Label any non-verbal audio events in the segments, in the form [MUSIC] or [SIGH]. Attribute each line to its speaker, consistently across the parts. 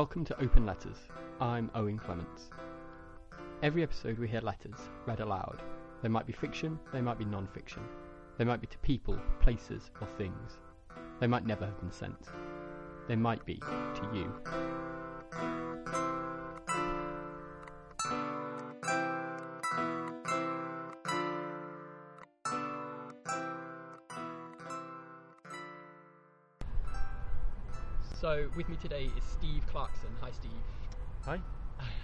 Speaker 1: Welcome to Open Letters. I'm Owen Clements. Every episode we hear letters read aloud. They might be fiction, they might be non fiction. They might be to people, places, or things. They might never have been sent. They might be to you. With me today is Steve Clarkson. Hi, Steve.
Speaker 2: Hi.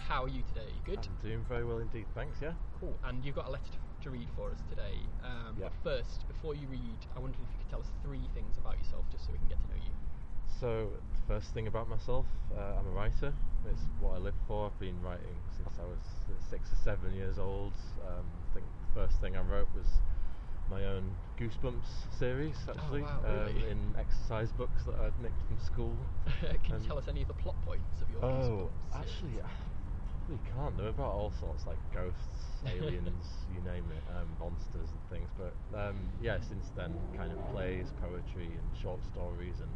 Speaker 1: How are you today? Good?
Speaker 2: I'm doing very well indeed, thanks, yeah.
Speaker 1: Cool. And you've got a letter to, to read for us today. Um,
Speaker 2: Yeah.
Speaker 1: But first, before you read, I wondered if you could tell us three things about yourself just so we can get to know you.
Speaker 2: So, the first thing about myself, uh, I'm a writer. It's what I live for. I've been writing since I was six or seven years old. Um, I think the first thing I wrote was my own Goosebumps series, actually,
Speaker 1: Oh, wow,
Speaker 2: um, in exercise books that I'd nicked from school. [LAUGHS]
Speaker 1: can you
Speaker 2: Um,
Speaker 1: tell us any of the plot points of your
Speaker 2: Oh,
Speaker 1: Goosebumps
Speaker 2: actually,
Speaker 1: series?
Speaker 2: I probably can't. They're about all sorts, like ghosts, [LAUGHS] aliens, you name it, um, monsters and things. But um, yeah, since then, kind of plays, poetry, and short stories. And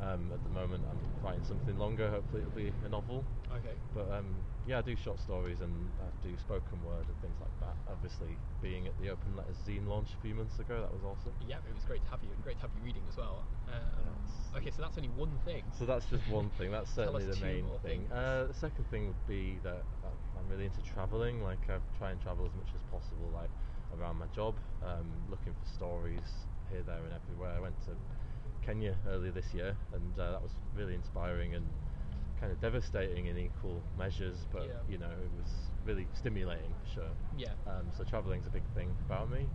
Speaker 2: um, at the moment, I'm writing something longer. Hopefully, it'll be a novel.
Speaker 1: Okay.
Speaker 2: But um, yeah, I do short stories and I do spoken word and things like that. Obviously, being at the Open Letters zine launch a few months ago, that was awesome.
Speaker 1: Yeah, it was great to have you and great to have you reading as well. Um, okay, so that's only one thing.
Speaker 2: So that's just one [LAUGHS] thing. That's certainly the main thing. Uh, the second thing would be that I'm really into travelling. Like I try and travel as much as possible, like around my job, um, looking for stories here, there, and everywhere. I went to Kenya earlier this year, and uh, that was really inspiring and kind of devastating in equal measures. But
Speaker 1: Yeah.
Speaker 2: you know, it was really stimulating for sure.
Speaker 1: Yeah.
Speaker 2: Um, so travelling's a big thing about me.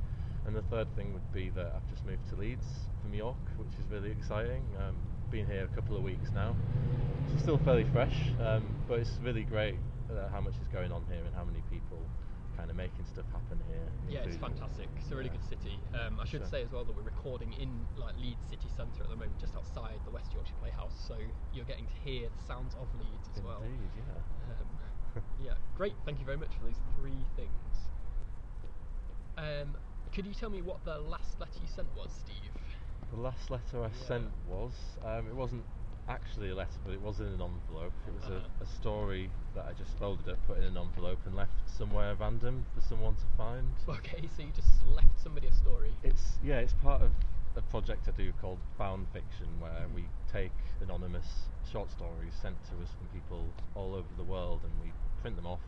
Speaker 2: And the third thing would be that I've just moved to Leeds from York, which is really exciting. Um, been here a couple of weeks now. It's still fairly fresh, um, but it's really great uh, how much is going on here and how many people kind of making stuff happen here.
Speaker 1: Yeah, it's fantastic. It's a really
Speaker 2: Yeah.
Speaker 1: good city. Um, I should say as well that we're recording in like Leeds city centre at the moment, just outside the West Yorkshire Playhouse. So you're getting to hear the sounds of Leeds as well.
Speaker 2: Indeed, yeah.
Speaker 1: Um, [LAUGHS] yeah, great. Thank you very much for these three things. Um, could you tell me what the last letter you sent was, Steve?
Speaker 2: The last letter I
Speaker 1: Yeah.
Speaker 2: sent was, um, it wasn't actually a letter, but it was in an envelope. It was
Speaker 1: Uh-huh.
Speaker 2: a, a story that I just folded up, put in an envelope, and left somewhere random for someone to find.
Speaker 1: Okay, so you just left somebody a story.
Speaker 2: It's yeah, it's part of a project I do called Found Fiction, where we take anonymous short stories sent to us from people all over the world, and we print them off,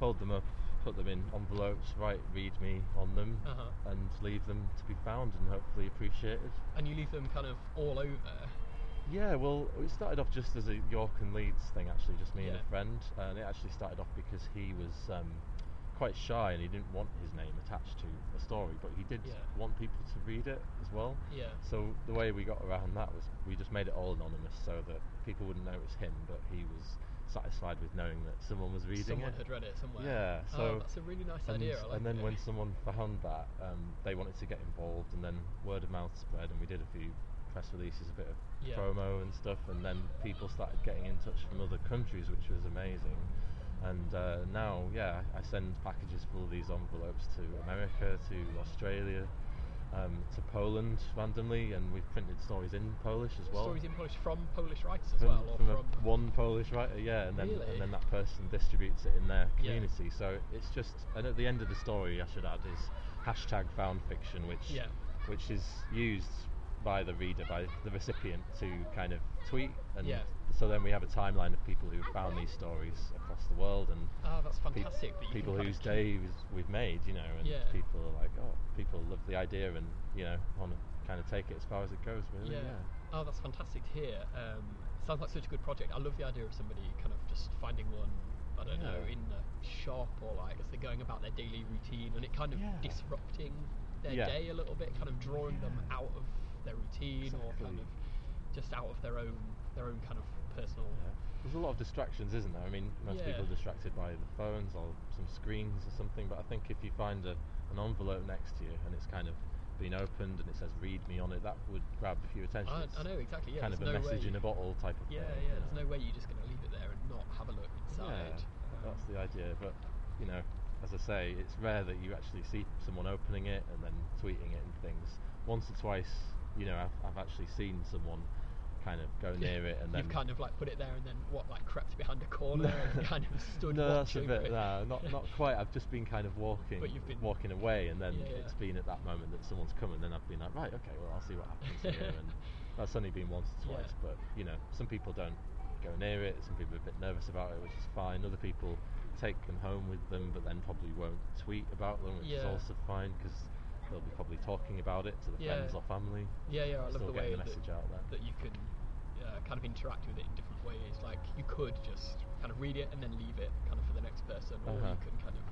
Speaker 2: fold them up, put them in envelopes, write "read me" on them,
Speaker 1: Uh-huh.
Speaker 2: and leave them to be found and hopefully appreciated.
Speaker 1: And you leave them kind of all over.
Speaker 2: Yeah, well, it started off just as a York and Leeds thing, actually, just me and a friend, and it actually started off because he was um, quite shy and he didn't want his name attached to a story, but he did
Speaker 1: Yeah.
Speaker 2: want people to read it as well.
Speaker 1: Yeah.
Speaker 2: So the way we got around that was we just made it all anonymous so that people wouldn't know it was him, but he was satisfied with knowing that someone was reading
Speaker 1: Someone
Speaker 2: it.
Speaker 1: Someone had read it somewhere.
Speaker 2: Yeah,
Speaker 1: oh,
Speaker 2: so
Speaker 1: that's a really nice
Speaker 2: and,
Speaker 1: idea. Like
Speaker 2: and then
Speaker 1: it.
Speaker 2: when someone found that, um, they wanted to get involved, and then word of mouth spread, and we did a few press releases, a bit of
Speaker 1: Yeah.
Speaker 2: promo and stuff, and then people started getting in touch from other countries, which was amazing. And uh, now, yeah, I send packages full of these envelopes to America, to Australia, um, to Poland randomly, and we've printed stories in Polish as well.
Speaker 1: Stories in Polish from Polish writers as
Speaker 2: From,
Speaker 1: well, or
Speaker 2: from
Speaker 1: from,
Speaker 2: one Polish writer, yeah, and then
Speaker 1: Really?
Speaker 2: and then that person distributes it in their
Speaker 1: Yeah.
Speaker 2: community. So it's just, and at the end of the story, I should add, is hashtag found fiction, which
Speaker 1: Yeah.
Speaker 2: which is used by the reader, by the recipient, to kind of tweet, and
Speaker 1: Yeah.
Speaker 2: so then we have a timeline of people who found these stories across the world, and
Speaker 1: Oh, that's fantastic. can
Speaker 2: people whose days we've made, you know, and
Speaker 1: Yeah.
Speaker 2: people are like, oh, people love the idea, and you know, want to kind of take it as far as it goes, really.
Speaker 1: Yeah.
Speaker 2: yeah.
Speaker 1: Oh, that's fantastic to hear. Um, sounds like such a good project. I love the idea of somebody kind of just finding one. I don't know, in a shop or like as they're going about their daily routine, and it kind of
Speaker 2: Yeah.
Speaker 1: disrupting their
Speaker 2: Yeah.
Speaker 1: day a little bit, kind of drawing them out of their routine or kind of just out of their own their own kind of personal.
Speaker 2: Yeah. There's a lot of distractions, isn't there? I mean, most
Speaker 1: Yeah.
Speaker 2: people are distracted by the phones or some screens or something, but I think if you find a, an envelope next to you and it's kind of been opened and it says "read me" on it, that would grab a few attention.
Speaker 1: I, I know exactly. Yeah,
Speaker 2: kind of a
Speaker 1: no
Speaker 2: message in a bottle type of
Speaker 1: Yeah,
Speaker 2: thing.
Speaker 1: yeah.
Speaker 2: you
Speaker 1: There's
Speaker 2: know.
Speaker 1: no way you're just going to leave it there and not have a look inside.
Speaker 2: Yeah,
Speaker 1: Um,
Speaker 2: that's the idea. But you know, as I say, it's rare that you actually see someone opening it and then tweeting it and things. Once or twice, you know, I've, I've actually seen someone kind of go near it and then
Speaker 1: You've kind of like put it there and then what, like crept behind a corner and kind of [LAUGHS] stood
Speaker 2: no, that's a bit
Speaker 1: it.
Speaker 2: no, not [LAUGHS] not quite. I've just been kind of walking,
Speaker 1: But you've been-
Speaker 2: walking away, and then
Speaker 1: Yeah, yeah.
Speaker 2: it's been at that moment that someone's come, and then I've been like, right, okay, well, I'll see what happens here, [LAUGHS] and that's only been once or
Speaker 1: Yeah.
Speaker 2: twice. But you know, some people don't go near it. Some people are a bit nervous about it, which is fine. Other people take them home with them, but then probably won't tweet about them, which is also fine because they'll be probably talking about it to the
Speaker 1: Yeah.
Speaker 2: friends or family.
Speaker 1: Yeah, yeah, I love the way
Speaker 2: the
Speaker 1: that,
Speaker 2: message out there.
Speaker 1: that you can uh, kind of interact with it in different ways. Like you could just kind of read it and then leave it kind of for the next person, or
Speaker 2: Uh-huh.
Speaker 1: you can kind of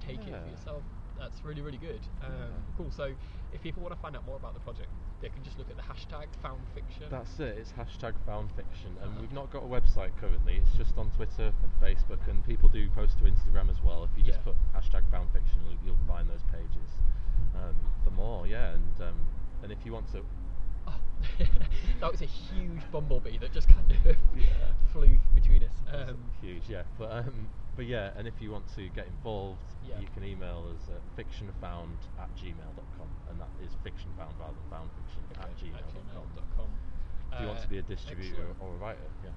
Speaker 1: take it for yourself. That's really, really good. Um,
Speaker 2: Yeah.
Speaker 1: Cool. So, if people want to find out more about the project, they can just look at the hashtag found fiction.
Speaker 2: That's it. It's hashtag found fiction, and
Speaker 1: Uh-huh.
Speaker 2: we've not got a website currently. It's just on Twitter and Facebook, and people do post to Instagram as well. If you just
Speaker 1: Yeah.
Speaker 2: put hashtag found fiction, you'll, you'll find those pages um, for more. Yeah, and um, and if you want to,
Speaker 1: Oh, [LAUGHS] that was a huge bumblebee that just kind of [LAUGHS]
Speaker 2: Yeah.
Speaker 1: flew between us. Um,
Speaker 2: huge, yeah. But um, but yeah, and if you want to get involved,
Speaker 1: Yeah.
Speaker 2: you can email us at fictionfound at gmail.com, and that is fictionfound rather than found fiction at
Speaker 1: okay,
Speaker 2: gmail.com.
Speaker 1: gmail.com.
Speaker 2: If you want
Speaker 1: Uh,
Speaker 2: to be a distributor
Speaker 1: excellent.
Speaker 2: or a writer, yeah.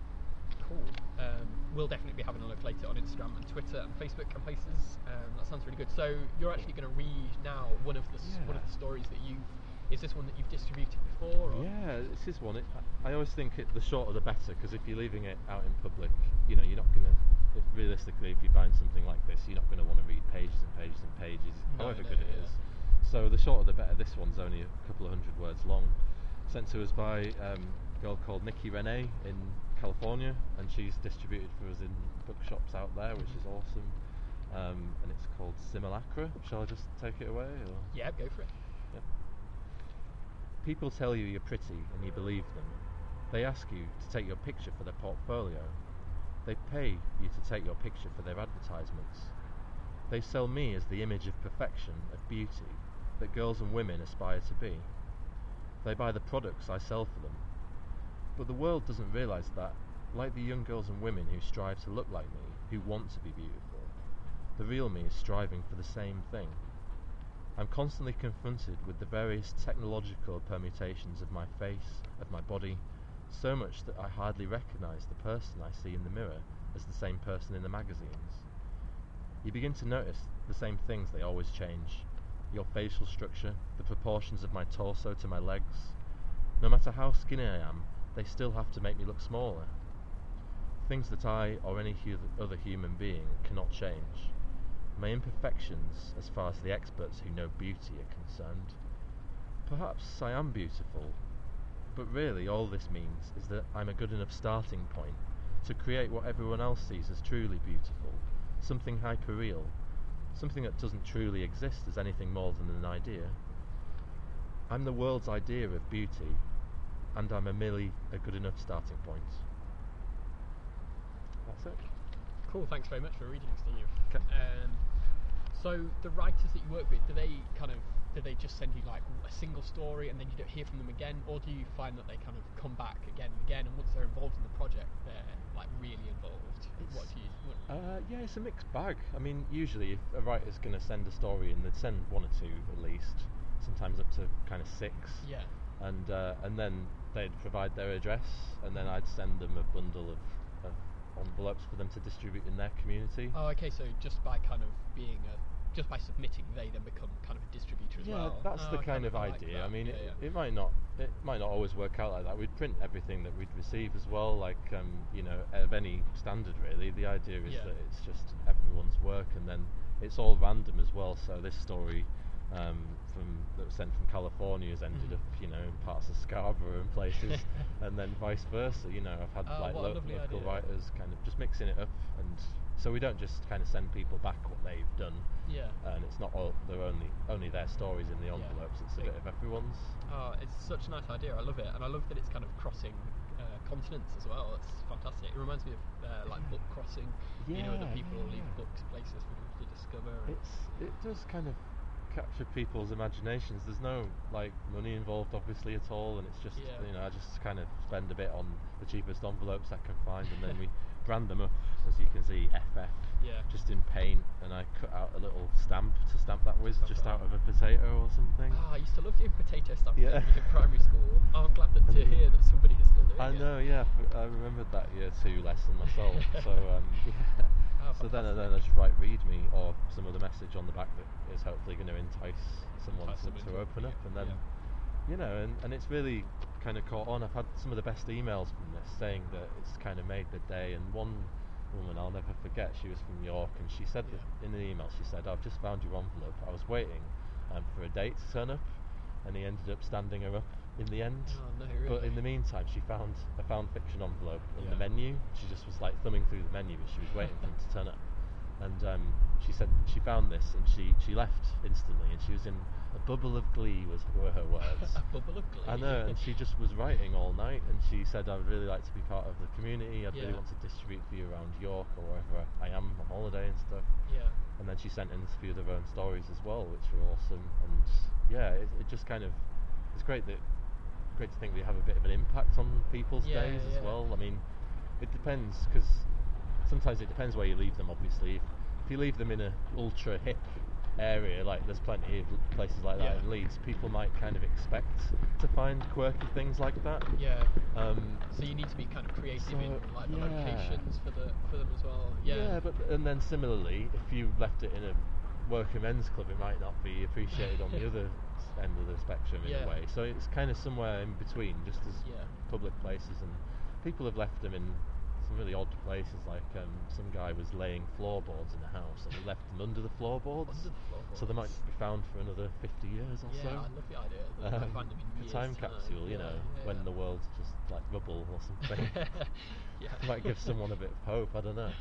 Speaker 1: Cool. Um, we'll definitely be having a look later on Instagram and Twitter and Facebook and places. Um, that sounds really good. So you're actually going to read now one of the s- one of the stories that you've. Is this one that you've distributed before? Or?
Speaker 2: Yeah, this is one. It, I always think it, the shorter the better because if you're leaving it out in public, you know, you're not gonna. If realistically, if you find something like this, you're not going to want to read pages and pages and pages,
Speaker 1: No,
Speaker 2: however
Speaker 1: no,
Speaker 2: good it
Speaker 1: yeah.
Speaker 2: is. So the shorter the better. This one's only a couple of hundred words long. Sent to us by um, a girl called Nikki Renee in California, and she's distributed for us in bookshops out there, which is awesome. Um, and it's called Simulacra. Shall I just take it away? Or?
Speaker 1: Yeah, go for it.
Speaker 2: Yep. People tell you you're pretty and you believe them. They ask you to take your picture for their portfolio. They pay you to take your picture for their advertisements. They sell me as the image of perfection, of beauty, that girls and women aspire to be. They buy the products I sell for them. But the world doesn't realise that, like the young girls and women who strive to look like me, who want to be beautiful, the real me is striving for the same thing. I'm constantly confronted with the various technological permutations of my face, of my body, so much that I hardly recognise the person I see in the mirror as the same person in the magazines. You begin to notice the same things, they always change. Your facial structure, the proportions of my torso to my legs. No matter how skinny I am, they still have to make me look smaller. Things that I or any hu- other human being cannot change. My imperfections, as far as the experts who know beauty are concerned. Perhaps I am beautiful, but really all this means is that I'm a good enough starting point to create what everyone else sees as truly beautiful, something hyperreal, something that doesn't truly exist as anything more than an idea. I'm the world's idea of beauty, and I'm a merely a good enough starting point. That's it.
Speaker 1: Cool. Thanks very much for reading, Steve.
Speaker 2: 'Kay.
Speaker 1: Um, so the writers that you work with, do they kind of do they just send you like a single story and then you don't hear from them again, or do you find that they kind of come back again and again, and once they're involved in the project, they're like really involved? what do you? What,
Speaker 2: Uh, yeah, it's a mixed bag. I mean, usually if a writer's going to send a story in, they'd send one or two at least, sometimes up to kind of six.
Speaker 1: yeah.
Speaker 2: And uh, and then they'd provide their address, and then I'd send them a bundle of, of envelopes for them to distribute in their community.
Speaker 1: Oh, okay. So just by kind of being a just by submitting, they then become kind of a distributor as
Speaker 2: yeah,
Speaker 1: well.
Speaker 2: that's
Speaker 1: Oh,
Speaker 2: the
Speaker 1: I
Speaker 2: kind of
Speaker 1: like
Speaker 2: idea.
Speaker 1: that.
Speaker 2: I mean,
Speaker 1: Yeah,
Speaker 2: it,
Speaker 1: yeah.
Speaker 2: it might not it might not always work out like that. We'd print everything that we'd receive as well, like um, you know, of any standard really. The idea is
Speaker 1: Yeah.
Speaker 2: that it's just everyone's work, and then it's all random as well. So this story um, from that was sent from California has ended
Speaker 1: Mhm.
Speaker 2: up, you know, in parts of Scarborough and places, [LAUGHS] and then vice versa. You know, I've had
Speaker 1: Oh,
Speaker 2: like lo- local
Speaker 1: idea.
Speaker 2: writers kind of just mixing it up, and so we don't just kind of send people back what they've done
Speaker 1: yeah.
Speaker 2: and it's not all they're only only their stories in the
Speaker 1: Yeah.
Speaker 2: envelopes. It's a
Speaker 1: Big.
Speaker 2: bit of everyone's.
Speaker 1: Oh, it's such a nice idea. I love it, and I love that it's kind of crossing uh, continents as well. It's fantastic. It reminds me of uh, like book crossing. Yeah, you know,
Speaker 2: Yeah,
Speaker 1: people
Speaker 2: yeah,
Speaker 1: leave books places for people to discover.
Speaker 2: It's it does kind of capture people's imaginations. There's no like money involved obviously at all, and it's just
Speaker 1: Yeah.
Speaker 2: you know I just kind of spend a bit on the cheapest envelopes I can find, and then we [LAUGHS] brand them up, as you can see, FF,
Speaker 1: Yeah.
Speaker 2: just in paint, and I cut out a little stamp to stamp that with,
Speaker 1: Stamp
Speaker 2: just out of a potato or something.
Speaker 1: Ah, I used to love doing potato stamping
Speaker 2: Yeah.
Speaker 1: in [LAUGHS] primary school. Oh, I'm glad that to hear that somebody is still doing
Speaker 2: I
Speaker 1: it.
Speaker 2: I know, yeah. I remembered that year two lesson myself. [LAUGHS] so um, yeah. So then and then I just write read me or some other message on the back that is hopefully going to entice someone
Speaker 1: Entice
Speaker 2: to, to open up, and then
Speaker 1: yeah.
Speaker 2: you know, and, and it's really kind of caught on. I've had some of the best emails from this saying that it's kind of made the day, and one woman I'll never forget. She was from York, and she said that in the email, she said, "I've just found your envelope. I was waiting um, for a date to turn up, and he ended up standing her up in the end."
Speaker 1: Oh, no, really?
Speaker 2: But in the meantime, she found a found fiction envelope in the menu. She just was like thumbing through the menu, as she was waiting for him to turn up. And um, she said she found this, and she she left instantly, and she was in a bubble of glee, was were her words. [LAUGHS]
Speaker 1: a bubble of glee.
Speaker 2: I know, and she just was writing all night, and she said, "I'd really like to be part of the community. I'd
Speaker 1: Yeah.
Speaker 2: really want to distribute for you around York or wherever I am on holiday and stuff."
Speaker 1: Yeah.
Speaker 2: And then she sent in a few of her own stories as well, which were awesome. And yeah, it, it just kind of it's great that great to think we have a bit of an impact on people's
Speaker 1: Yeah,
Speaker 2: days
Speaker 1: yeah.
Speaker 2: as well. I mean, it depends because sometimes it depends where you leave them. Obviously, if, if you leave them in a ultra hip area, like there's plenty of places like that
Speaker 1: Yeah.
Speaker 2: in Leeds, people might kind of expect to find quirky things like that.
Speaker 1: Yeah.
Speaker 2: Um,
Speaker 1: So you need to be kind of creative in like the
Speaker 2: yeah.
Speaker 1: locations for the for them as well. Yeah.
Speaker 2: but and then similarly, if you left it in a working men's club, it might not be appreciated on the [LAUGHS] other end of the spectrum in
Speaker 1: Yeah.
Speaker 2: a way. So it's kind of somewhere in between, just as
Speaker 1: Yeah.
Speaker 2: public places, and people have left them in some really odd places. Like um, some guy was laying floorboards in a house, and he left them under the floorboards.
Speaker 1: Under the
Speaker 2: So they might
Speaker 1: floorboards.
Speaker 2: be found for another 50 years or
Speaker 1: Yeah,
Speaker 2: so.
Speaker 1: I love the idea.
Speaker 2: Um,
Speaker 1: find them in
Speaker 2: a time
Speaker 1: know.
Speaker 2: capsule, you
Speaker 1: Yeah,
Speaker 2: know,
Speaker 1: yeah.
Speaker 2: when the world's just like rubble or something. [LAUGHS] [LAUGHS]
Speaker 1: yeah.
Speaker 2: might give someone a bit of hope. I don't know.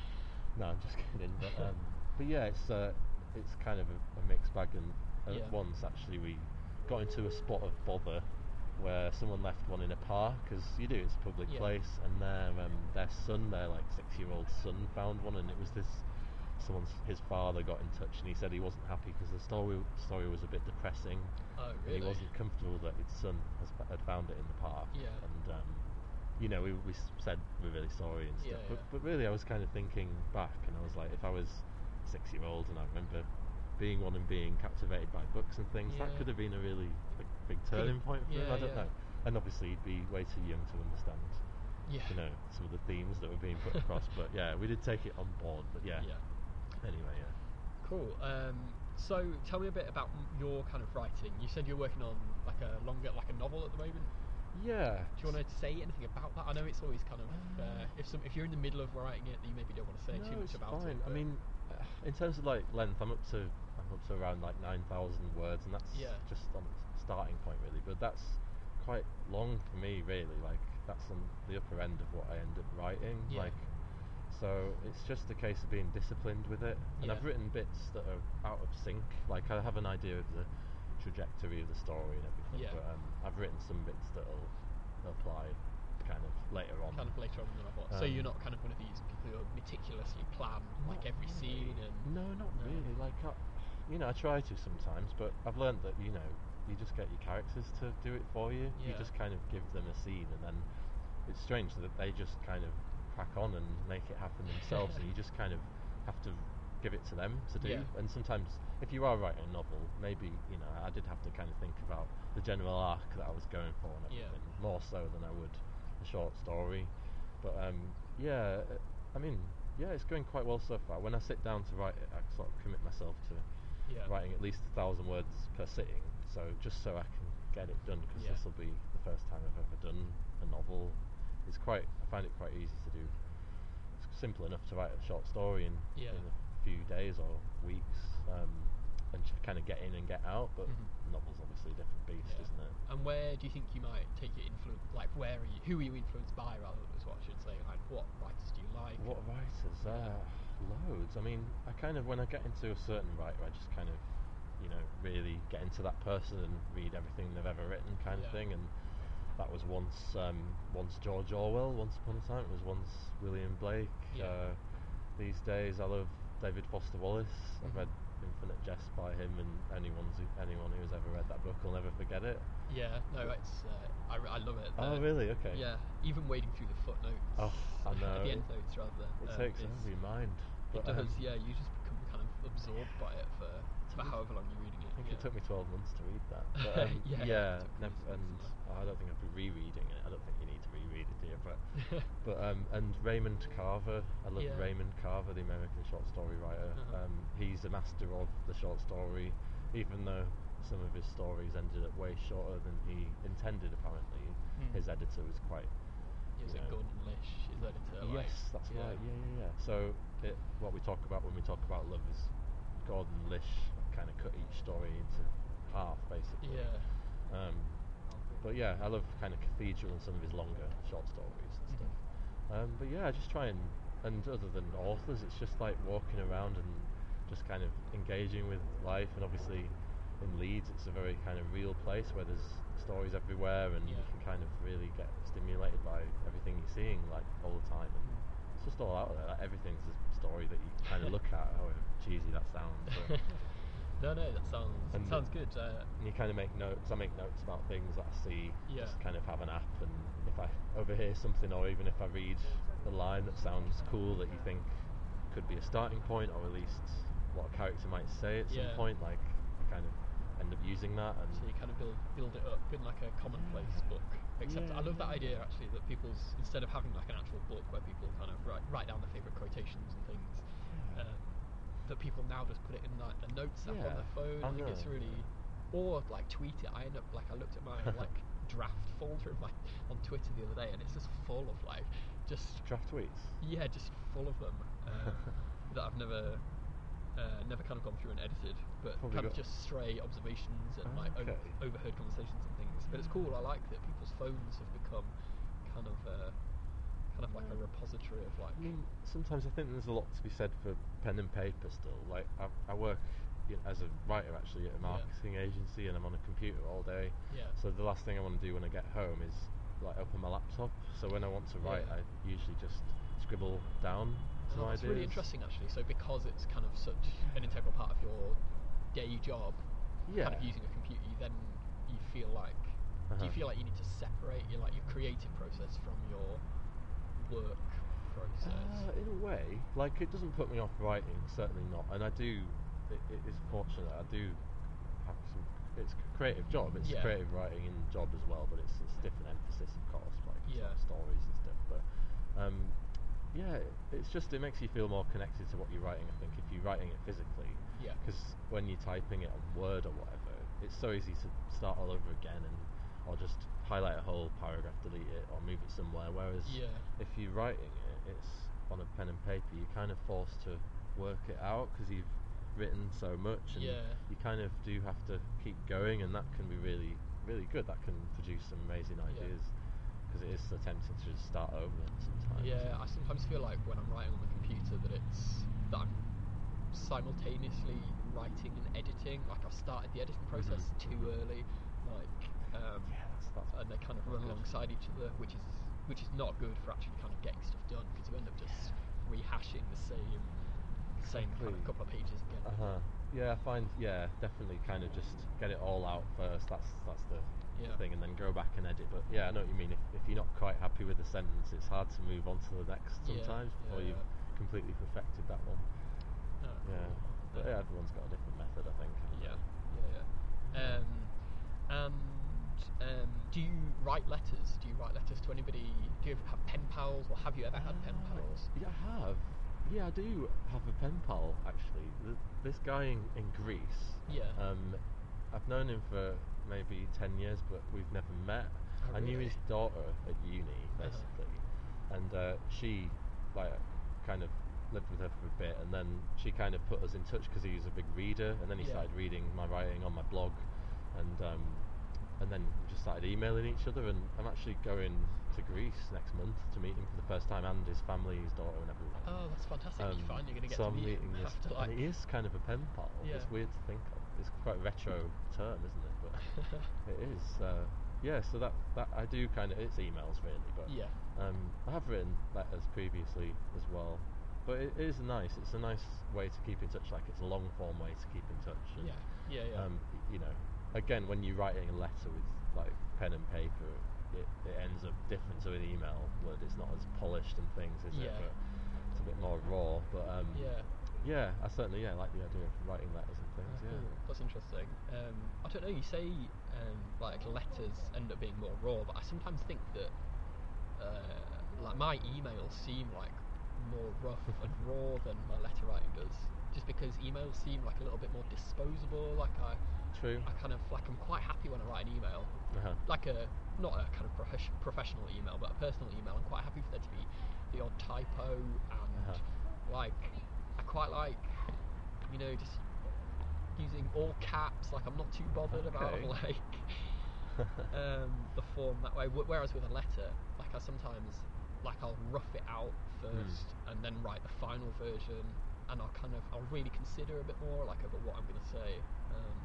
Speaker 2: No, I'm just kidding. But um, but yeah, it's uh, it's kind of a, a mixed bag. And at
Speaker 1: Yeah.
Speaker 2: once, actually, we got into a spot of bother where someone left one in a park, because you do, it's a public
Speaker 1: Yeah.
Speaker 2: place, and their um, their son, their like six-year-old son, found one, and it was this. Someone's his father got in touch, and he said he wasn't happy because the story story was a bit depressing.
Speaker 1: Oh,
Speaker 2: and
Speaker 1: really?
Speaker 2: He wasn't comfortable that his son has, had found it in the park.
Speaker 1: Yeah.
Speaker 2: And um, you know, we, we said we're really sorry and stuff.
Speaker 1: Yeah,
Speaker 2: but, but really, I was kind of thinking back, and I was like, if I was six year old and I remember being one and being captivated by books and things, that could have been a really big, big turning point for him. I don't
Speaker 1: yeah.
Speaker 2: know. And obviously, he'd be way too young to understand,
Speaker 1: Yeah.
Speaker 2: you know, some of the themes that were being put across. [LAUGHS] But yeah, we did take it on board. But yeah.
Speaker 1: Yeah.
Speaker 2: Anyway, yeah.
Speaker 1: Cool. Um, so tell me a bit about your kind of writing. You said you're working on like a longer, like a novel at the moment.
Speaker 2: Yeah.
Speaker 1: Do you want to say anything about that? I know it's always kind of uh, if some if you're in the middle of writing it, you maybe don't want to say
Speaker 2: no,
Speaker 1: too much
Speaker 2: it's
Speaker 1: about
Speaker 2: fine.
Speaker 1: it.
Speaker 2: I mean, uh, in terms of like length, I'm up to up to around like nine thousand words, and that's
Speaker 1: Yeah.
Speaker 2: just on the starting point really. But that's quite long for me, really. Like that's on the upper end of what I end up writing.
Speaker 1: Yeah.
Speaker 2: Like, so it's just a case of being disciplined with it. And
Speaker 1: Yeah.
Speaker 2: I've written bits that are out of sync. Like I have an idea of the trajectory of the story and everything,
Speaker 1: Yeah.
Speaker 2: but um, I've written some bits that'll apply kind of later on.
Speaker 1: kind of later on in the novel. so you're
Speaker 2: Um,
Speaker 1: not kind of one of these people who meticulously plan like every scene and
Speaker 2: no, not
Speaker 1: No.
Speaker 2: really. Like, I, you know, I try to sometimes, but I've learned that you know you just get your characters to do it for you. You just kind of give them a scene, and then it's strange that they just kind of crack on and make it happen themselves, [LAUGHS] and you just kind of have to give it to them to do.
Speaker 1: Yeah.
Speaker 2: And sometimes, if you are writing a novel, maybe you know I did have to kind of think about the general arc that I was going for and
Speaker 1: Yeah.
Speaker 2: everything more so than I would a short story. But um, yeah, I mean, yeah, it's going quite well so far. When I sit down to write it, I sort of commit myself to
Speaker 1: yeah.
Speaker 2: writing at least a thousand words per sitting. So just so I can get it done, because
Speaker 1: Yeah.
Speaker 2: this will be the first time I've ever done a novel. It's quite, I find it quite easy to do. It's simple enough to write a short story in,
Speaker 1: Yeah.
Speaker 2: in a few days or weeks, um, and kind of get in and get out. But
Speaker 1: Mhm.
Speaker 2: novel's obviously a different beast,
Speaker 1: Yeah.
Speaker 2: isn't it?
Speaker 1: And where do you think you might take your influence? Like, where are you? Who are you influenced by? Rather, is what I should say. Like, what writers do you like?
Speaker 2: What writers?
Speaker 1: Yeah.
Speaker 2: Uh, loads. I mean, I kind of when I get into a certain writer, I just kind of, you know, really get into that person and read everything they've ever written, kind
Speaker 1: Yeah.
Speaker 2: of thing. And that was once, um, once George Orwell. Once upon a time, it was once William Blake.
Speaker 1: Yeah.
Speaker 2: Uh, these days, I love David Foster Wallace. I've
Speaker 1: Mhm.
Speaker 2: read Infinite Jest by him, and anyone who, anyone who's ever read that book will never forget it.
Speaker 1: Yeah, no, it's uh, I, I love it.
Speaker 2: Oh, really? Okay.
Speaker 1: Yeah, even wading through the footnotes.
Speaker 2: Oh, I [LAUGHS] know.
Speaker 1: the end notes rather.
Speaker 2: It
Speaker 1: um,
Speaker 2: takes over your mind.
Speaker 1: It
Speaker 2: But, um,
Speaker 1: does. Yeah, you just become kind of absorbed by it for for however long you're reading it.
Speaker 2: I think
Speaker 1: yeah.
Speaker 2: it took me 12 months to read that. [LAUGHS] But, um,
Speaker 1: Yeah,
Speaker 2: yeah,
Speaker 1: it
Speaker 2: and I don't think I'd be rereading it. I don't think you need to reread it, do you? But, [LAUGHS] but um, and Raymond Carver, I love
Speaker 1: Yeah.
Speaker 2: Raymond Carver, the American short story writer.
Speaker 1: Uh-huh.
Speaker 2: Um, he's a master of the short story, even though some of his stories ended up way shorter than he intended. Apparently,
Speaker 1: Hmm.
Speaker 2: his editor was quite
Speaker 1: He was
Speaker 2: you
Speaker 1: a
Speaker 2: know.
Speaker 1: Gordon Lish, his editor. like,
Speaker 2: yes, that's
Speaker 1: yeah.
Speaker 2: right. Yeah, yeah, yeah. So it, what we talk about when we talk about love is Gordon Lish kind of cut each story into half, basically.
Speaker 1: Yeah.
Speaker 2: Um, but yeah, I love kind of Cathedral and some of his longer short stories and stuff. Um, but yeah, I just try and and other than authors, it's just like walking around and just kind of engaging with life. And obviously, in Leeds, it's a very kind of real place where there's stories everywhere, and you can kind of really get stimulated by everything you're seeing like all the time. And it's just all out there. Like, everything's a story that you kind of look at, however cheesy that sounds. [LAUGHS]
Speaker 1: No, no, that sounds
Speaker 2: And
Speaker 1: sounds good. Uh,
Speaker 2: and you kind of make notes. I make notes about things that I see.
Speaker 1: Yeah.
Speaker 2: Just kind of have an app, and if I overhear something, or even if I read a line that sounds cool that you think could be a starting point, or at least what a character might say at
Speaker 1: Yeah.
Speaker 2: some point, like I kind of end up using that. And
Speaker 1: so you kind of build build it up in like a commonplace book. Except I love that idea actually that people's instead of having like an actual book where people kind of write write down their favorite quotations and things,
Speaker 2: Yeah.
Speaker 1: um, that people now just put it in like a notes app on
Speaker 2: Yeah,
Speaker 1: their phone.
Speaker 2: I
Speaker 1: I think it's really or like tweet it. I end up like I looked at my [LAUGHS] like draft folder of my on Twitter the other day and it's just full of like just
Speaker 2: draft tweets.
Speaker 1: yeah, just full of them um, [LAUGHS] that I've never uh, never kind of gone through and edited, but
Speaker 2: Probably
Speaker 1: kind of
Speaker 2: got-
Speaker 1: just stray observations and like o-
Speaker 2: okay.
Speaker 1: overheard conversations and things. But it's cool. I like that people's phones have become kind of uh, kind of like a repository of like
Speaker 2: I mean, sometimes I think there's a lot to be said for pen and paper still. Like I, I work you know, as a writer actually at a
Speaker 1: Yeah.
Speaker 2: marketing agency, and I'm on a computer all day.
Speaker 1: yeah
Speaker 2: So the last thing I want to do when I get home is like open my laptop. So when I want to write,
Speaker 1: Yeah.
Speaker 2: I usually just scribble down ideas.
Speaker 1: It's really interesting actually. So because it's kind of such an integral part of your day job,
Speaker 2: Yeah.
Speaker 1: kind of using a computer, you then you feel like do you
Speaker 2: Uh-huh.
Speaker 1: feel like you need to separate your like your creative process from your work process?
Speaker 2: Uh, in a way, like it doesn't put me off writing, certainly not. And I do, it, it is fortunate. I do have some. It's a creative job. It's
Speaker 1: Yeah.
Speaker 2: creative writing and job as well, but it's it's different emphasis, of course, like sort
Speaker 1: Yeah.
Speaker 2: of stories and stuff. But um, yeah, it's just it makes you feel more connected to what you're writing. I think if you're writing it physically,
Speaker 1: Yeah.
Speaker 2: because when you're typing it on Word or whatever, it's so easy to start all over again and or just highlight a whole paragraph, delete it, or move it somewhere. Whereas
Speaker 1: Yeah.
Speaker 2: if you're writing it, it's on a pen and paper. You're kind of forced to work it out because you've written so much, and
Speaker 1: Yeah.
Speaker 2: you kind of do have to keep going, and that can be really, really good. That can produce some amazing
Speaker 1: Yeah.
Speaker 2: Because it is so tempting to just start over sometimes.
Speaker 1: Yeah, I sometimes feel like when I'm writing on the computer that it's that I'm simultaneously writing and editing. Like I've started the editing process
Speaker 2: Mhm.
Speaker 1: too early, like, um,
Speaker 2: Yeah, that's, that's
Speaker 1: and they kind of run
Speaker 2: good.
Speaker 1: alongside each other, which is which is not good for actually kind of getting stuff done because you end up just rehashing the same same kind of couple of pages again.
Speaker 2: Uh huh. Yeah, I find yeah, definitely kind of just get it all out first. That's that's the
Speaker 1: Yeah.
Speaker 2: thing, and then go back and edit. But yeah, I know what you mean. If, if you're not quite happy with the sentence, it's hard to move on to the next
Speaker 1: Yeah,
Speaker 2: sometimes before
Speaker 1: yeah,
Speaker 2: you've
Speaker 1: yeah.
Speaker 2: completely perfected that one.
Speaker 1: Oh,
Speaker 2: Yeah. But
Speaker 1: Uh,
Speaker 2: yeah, everyone's got a different method, I think.
Speaker 1: Yeah, yeah, yeah. Um, and um, do you write letters? Do you write letters to anybody? Do you have pen pals, or have you ever had pen
Speaker 2: Ah,
Speaker 1: pals?
Speaker 2: Yeah, I have. Yeah, I do have a pen pal actually. This guy in, in Greece.
Speaker 1: Yeah.
Speaker 2: Um, I've known him for maybe ten years, but we've never met.
Speaker 1: Oh,
Speaker 2: I knew his daughter at uni
Speaker 1: Uh-huh.
Speaker 2: basically, and uh, she like kind of lived with her for a bit, and then she kind of put us in touch because he was a big reader, and then he
Speaker 1: Yeah.
Speaker 2: started reading my writing on my blog, and um, and then we just started emailing each other. And I'm actually going to Greece next month to meet him for the first time, and his family, his daughter, and everyone.
Speaker 1: Oh, that's fantastic! you
Speaker 2: Um,
Speaker 1: find you're going to get
Speaker 2: so
Speaker 1: to
Speaker 2: I'm
Speaker 1: meet him
Speaker 2: meeting this,
Speaker 1: after like.
Speaker 2: and he is kind of a pen pal.
Speaker 1: Yeah.
Speaker 2: It's weird to think of. It's quite a retro term, isn't it? [LAUGHS] It is. Uh, yeah. So that that I do kind of. It's emails really, but
Speaker 1: yeah.
Speaker 2: um, I have written letters previously as well. but it is nice. It's a nice way to keep in touch. Like it's a long form way to keep in touch. And,
Speaker 1: Yeah, yeah, yeah.
Speaker 2: Um, you know, again, when you're writing a letter with like pen and paper, it, it ends up different to an email. But it's not as polished and things, is
Speaker 1: Yeah.
Speaker 2: it? But it's a bit more raw. But um,
Speaker 1: yeah.
Speaker 2: yeah, I certainly yeah like the idea of writing letters and things.
Speaker 1: Ah,
Speaker 2: yeah.
Speaker 1: That's interesting. Um, I don't know. You say um, like letters end up being more raw, but I sometimes think that uh, like my emails seem like more rough [LAUGHS] and raw than my letter writing does. Just because emails seem like a little bit more disposable. Like I,
Speaker 2: True.
Speaker 1: I kind of like I'm quite happy when I write an email,
Speaker 2: Uh-huh.
Speaker 1: like a not a kind of profes- professional email, but a personal email. I'm quite happy for there to be the odd typo and
Speaker 2: Uh-huh.
Speaker 1: like I quite like you know just using all caps. Like I'm not too bothered about [LAUGHS] like [LAUGHS] um, the form that way. Whereas with a letter, like I sometimes like I'll rough it out first and then write the final version, and I'll kind of I'll really consider a bit more like over what I'm going to say. Um,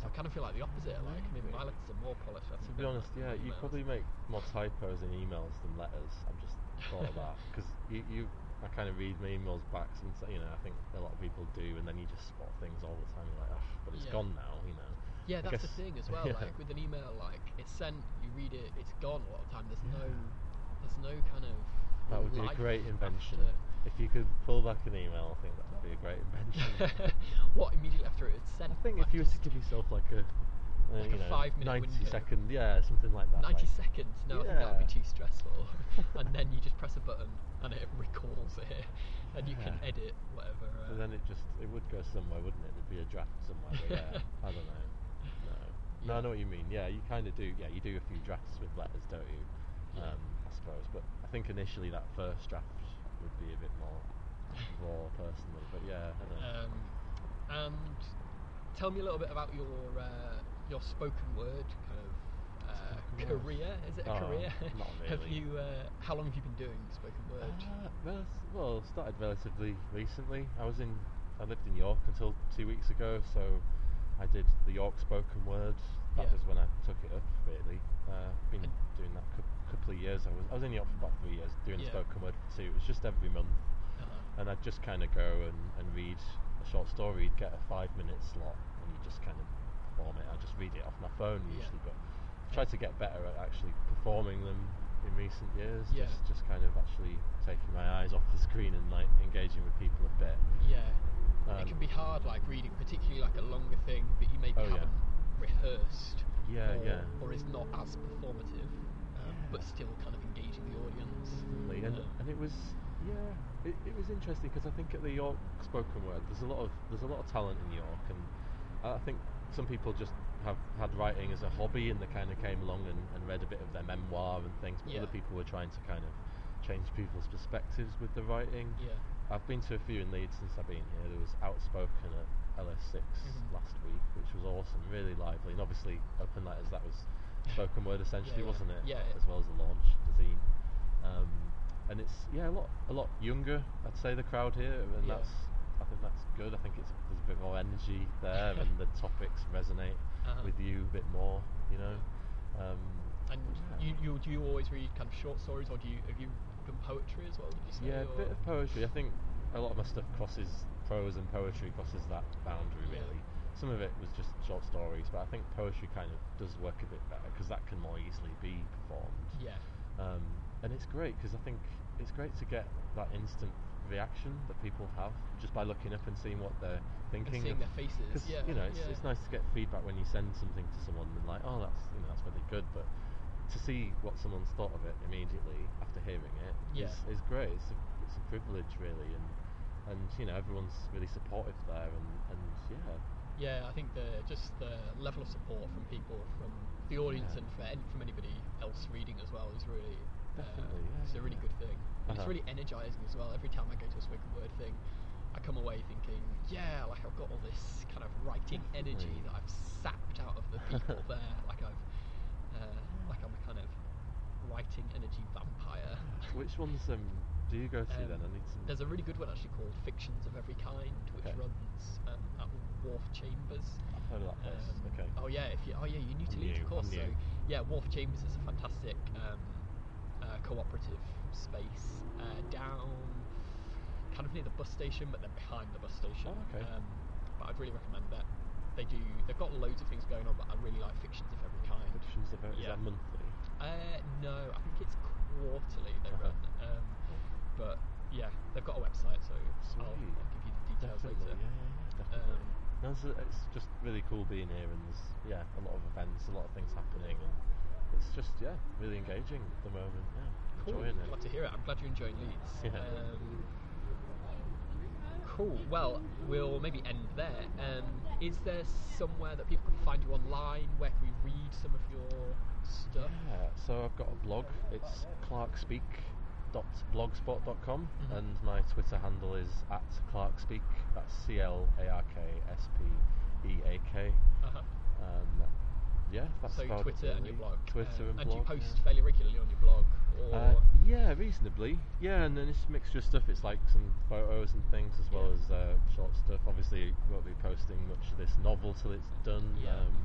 Speaker 1: so I kind of feel like the opposite. Like maybe my letters are more polished. I
Speaker 2: To
Speaker 1: think,
Speaker 2: be honest, yeah, you probably make more typos in emails than letters. I've just [LAUGHS] thought of that because you, you, I kind of read my emails back, and you know, I think a lot of people do, and then you just spot things all the time. You're like, ah, but it's
Speaker 1: Yeah.
Speaker 2: gone now, you know.
Speaker 1: Yeah,
Speaker 2: I
Speaker 1: that's the thing as [LAUGHS] well.
Speaker 2: yeah.
Speaker 1: Like with an email, like it's sent, you read it, it's gone a lot of time. There's no, there's no kind of.
Speaker 2: That would be a great invention. If you could pull back an email, I think that would be a great invention. [LAUGHS]
Speaker 1: what immediately after it's sent?
Speaker 2: I think
Speaker 1: like
Speaker 2: if you were to give yourself like a,
Speaker 1: Like
Speaker 2: you
Speaker 1: a
Speaker 2: know,
Speaker 1: five-minute
Speaker 2: 90
Speaker 1: window.
Speaker 2: second, yeah, something like that.
Speaker 1: 90
Speaker 2: like,
Speaker 1: seconds, no, I think that would be too stressful. [LAUGHS] and then you just press a button and it recalls it, and you can edit whatever. Uh,
Speaker 2: So then it just it would go somewhere, wouldn't it? There'd be a draft somewhere. Yeah, I don't know. No, no, I know what you mean. Yeah, you kind of do. Yeah, you do a few drafts with letters, don't you?
Speaker 1: Yeah.
Speaker 2: Um, I suppose. But I think initially that first draft would be a bit more raw, personally. But yeah, I don't know.
Speaker 1: Um, and tell me a little bit about your uh, your spoken word kind of uh, career. Is it a
Speaker 2: Oh,
Speaker 1: career?
Speaker 2: not [LAUGHS]
Speaker 1: have you? Uh, how long have you been doing spoken word?
Speaker 2: Uh, rel- well, started relatively recently. I was in, I lived in York until two weeks ago, so I did the York spoken word. That
Speaker 1: Yeah.
Speaker 2: was when I took it up, really. Uh, been
Speaker 1: And-
Speaker 2: doing that a couple of years. I was, I was in York for about three years, doing
Speaker 1: Yeah.
Speaker 2: spoken word for two. It was just every month,
Speaker 1: Uh-huh.
Speaker 2: and I'd just kind of go and, and read a short story. You'd get a five minute slot, and you just kind of perform it. I just read it off my phone
Speaker 1: Yeah.
Speaker 2: usually, but I've tried to get better at actually performing them in recent years.
Speaker 1: Yeah.
Speaker 2: Just just kind of actually taking my eyes off the screen and like engaging with people a bit.
Speaker 1: Yeah.
Speaker 2: Um,
Speaker 1: it can be hard, like reading, particularly like a longer thing that you maybe
Speaker 2: Oh, yeah.
Speaker 1: haven't rehearsed.
Speaker 2: Yeah,
Speaker 1: or,
Speaker 2: yeah.
Speaker 1: Or is not as performative, um, but still kind of engaging the audience.
Speaker 2: Definitely, and,
Speaker 1: Um,
Speaker 2: and it was yeah, it, it was interesting because I think at the York spoken word, there's a lot of there's a lot of talent in York, and I think some people just have had writing as a hobby and they kind of came along and, and read a bit of their memoir and things, but
Speaker 1: Yeah.
Speaker 2: other people were trying to kind of change people's perspectives with the writing.
Speaker 1: Yeah.
Speaker 2: I've been to a few in Leeds since I've been here. There was Outspoken at LS6
Speaker 1: Mhm.
Speaker 2: last week, which was awesome, really lively, and obviously Open Letters. That was spoken word essentially,
Speaker 1: yeah.
Speaker 2: wasn't it?
Speaker 1: Yeah,
Speaker 2: As well as the launch, the zine. Um, and it's yeah, a lot a lot younger. I'd say the crowd here, and
Speaker 1: Yeah.
Speaker 2: that's I think that's good. I think it's there's a bit more energy there, and the [LAUGHS] topics resonate
Speaker 1: Uh-huh.
Speaker 2: with you a bit more. You know. Um,
Speaker 1: And you, you do you always read kind of short stories, or do you have you done poetry as well? Did you say?
Speaker 2: Yeah, a bit of poetry. I think a lot of my stuff crosses prose and poetry crosses that boundary
Speaker 1: Yeah.
Speaker 2: really. Some of it was just short stories, but I think poetry kind of does work a bit better because that can more easily be performed.
Speaker 1: Yeah.
Speaker 2: Um, and it's great because I think it's great to get that instant reaction that people have just by looking up and seeing what they're
Speaker 1: And
Speaker 2: thinking.
Speaker 1: seeing their faces. Yeah.
Speaker 2: you know, it's,
Speaker 1: yeah.
Speaker 2: it's nice to get feedback when you send something to someone and like, oh, that's you know that's really good, but to see what someone's thought of it immediately after hearing it
Speaker 1: Yeah.
Speaker 2: is is great. It's a, it's a privilege really, and and you know everyone's really supportive there, and and yeah,
Speaker 1: Yeah, I think the just the level of support from people, from the audience,
Speaker 2: Yeah.
Speaker 1: and for, from anybody else reading as well is really uh,
Speaker 2: Definitely, yeah,
Speaker 1: it's a really good thing. And It's
Speaker 2: Uh-huh.
Speaker 1: really energizing as well. Every time I go to a spoken word thing, I come away thinking, yeah, like I've got all this kind of writing [LAUGHS] energy that I've sapped out of the [LAUGHS] people there. Like I've, uh, like I'm a kind of writing energy vampire. [LAUGHS]
Speaker 2: Which ones um do you go to
Speaker 1: Um,
Speaker 2: then? I need some.
Speaker 1: There's a really good one actually called Fictions of Every Kind, which
Speaker 2: Okay.
Speaker 1: runs um, at Wharf Chambers.
Speaker 2: I've heard of that place.
Speaker 1: Um,
Speaker 2: okay.
Speaker 1: Oh yeah, if you oh yeah, you're new to
Speaker 2: new,
Speaker 1: of course. So yeah, Wharf Chambers is a fantastic um, uh, cooperative space uh, down kind of near the bus station, but then behind the bus station.
Speaker 2: Oh, okay.
Speaker 1: Um, but I'd really recommend that. They do. They've got loads of things going on, but I really like fictions of every kind.
Speaker 2: Fictions of every.
Speaker 1: Yeah.
Speaker 2: that monthly?
Speaker 1: Uh, no, I think it's quarterly they
Speaker 2: Uh-huh.
Speaker 1: run. Um, but yeah, they've got a website, so I'll, I'll give you the details
Speaker 2: Definitely,
Speaker 1: later.
Speaker 2: yeah, yeah, yeah, definitely.
Speaker 1: Um,
Speaker 2: No, it's, it's just really cool being here, and there's yeah a lot of events, a lot of things happening, and it's just yeah really engaging at the moment. Yeah,
Speaker 1: Cool.
Speaker 2: enjoying it.
Speaker 1: Glad to hear it. I'm glad you're enjoying Leeds.
Speaker 2: Yeah.
Speaker 1: Um, cool. Well, we'll maybe end there. Um, is there somewhere that people can find you online? Where can we read some of your stuff?
Speaker 2: Yeah, so I've got a blog. It's clarkspeak.blogspot.com,
Speaker 1: Mhm.
Speaker 2: and my Twitter handle is at clarkspeak. That's C L A R K S P E A K.
Speaker 1: Uh-huh.
Speaker 2: Um, yeah, that's
Speaker 1: so
Speaker 2: about
Speaker 1: Twitter and your blog.
Speaker 2: Twitter
Speaker 1: Um,
Speaker 2: and
Speaker 1: and
Speaker 2: blog.
Speaker 1: you post
Speaker 2: yeah.
Speaker 1: fairly regularly on your blog? Or
Speaker 2: Uh, yeah, reasonably. Yeah, and then it's a mixture of stuff. It's like some photos and things as well
Speaker 1: Yeah.
Speaker 2: as uh, short stuff. Obviously, won't be posting much of this novel till it's done.
Speaker 1: Yeah.
Speaker 2: Um,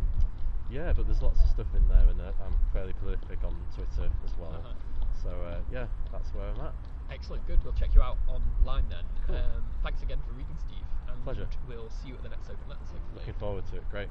Speaker 2: yeah, but there's lots of stuff in there, and uh, I'm fairly prolific on Twitter as well.
Speaker 1: Uh-huh.
Speaker 2: So uh, yeah, that's where I'm at.
Speaker 1: Excellent, good. We'll check you out online then.
Speaker 2: Cool.
Speaker 1: Um, thanks again for reading, Steve. And
Speaker 2: Pleasure.
Speaker 1: We'll see you at the next Open Letters, hopefully.
Speaker 2: Looking forward to it. Great.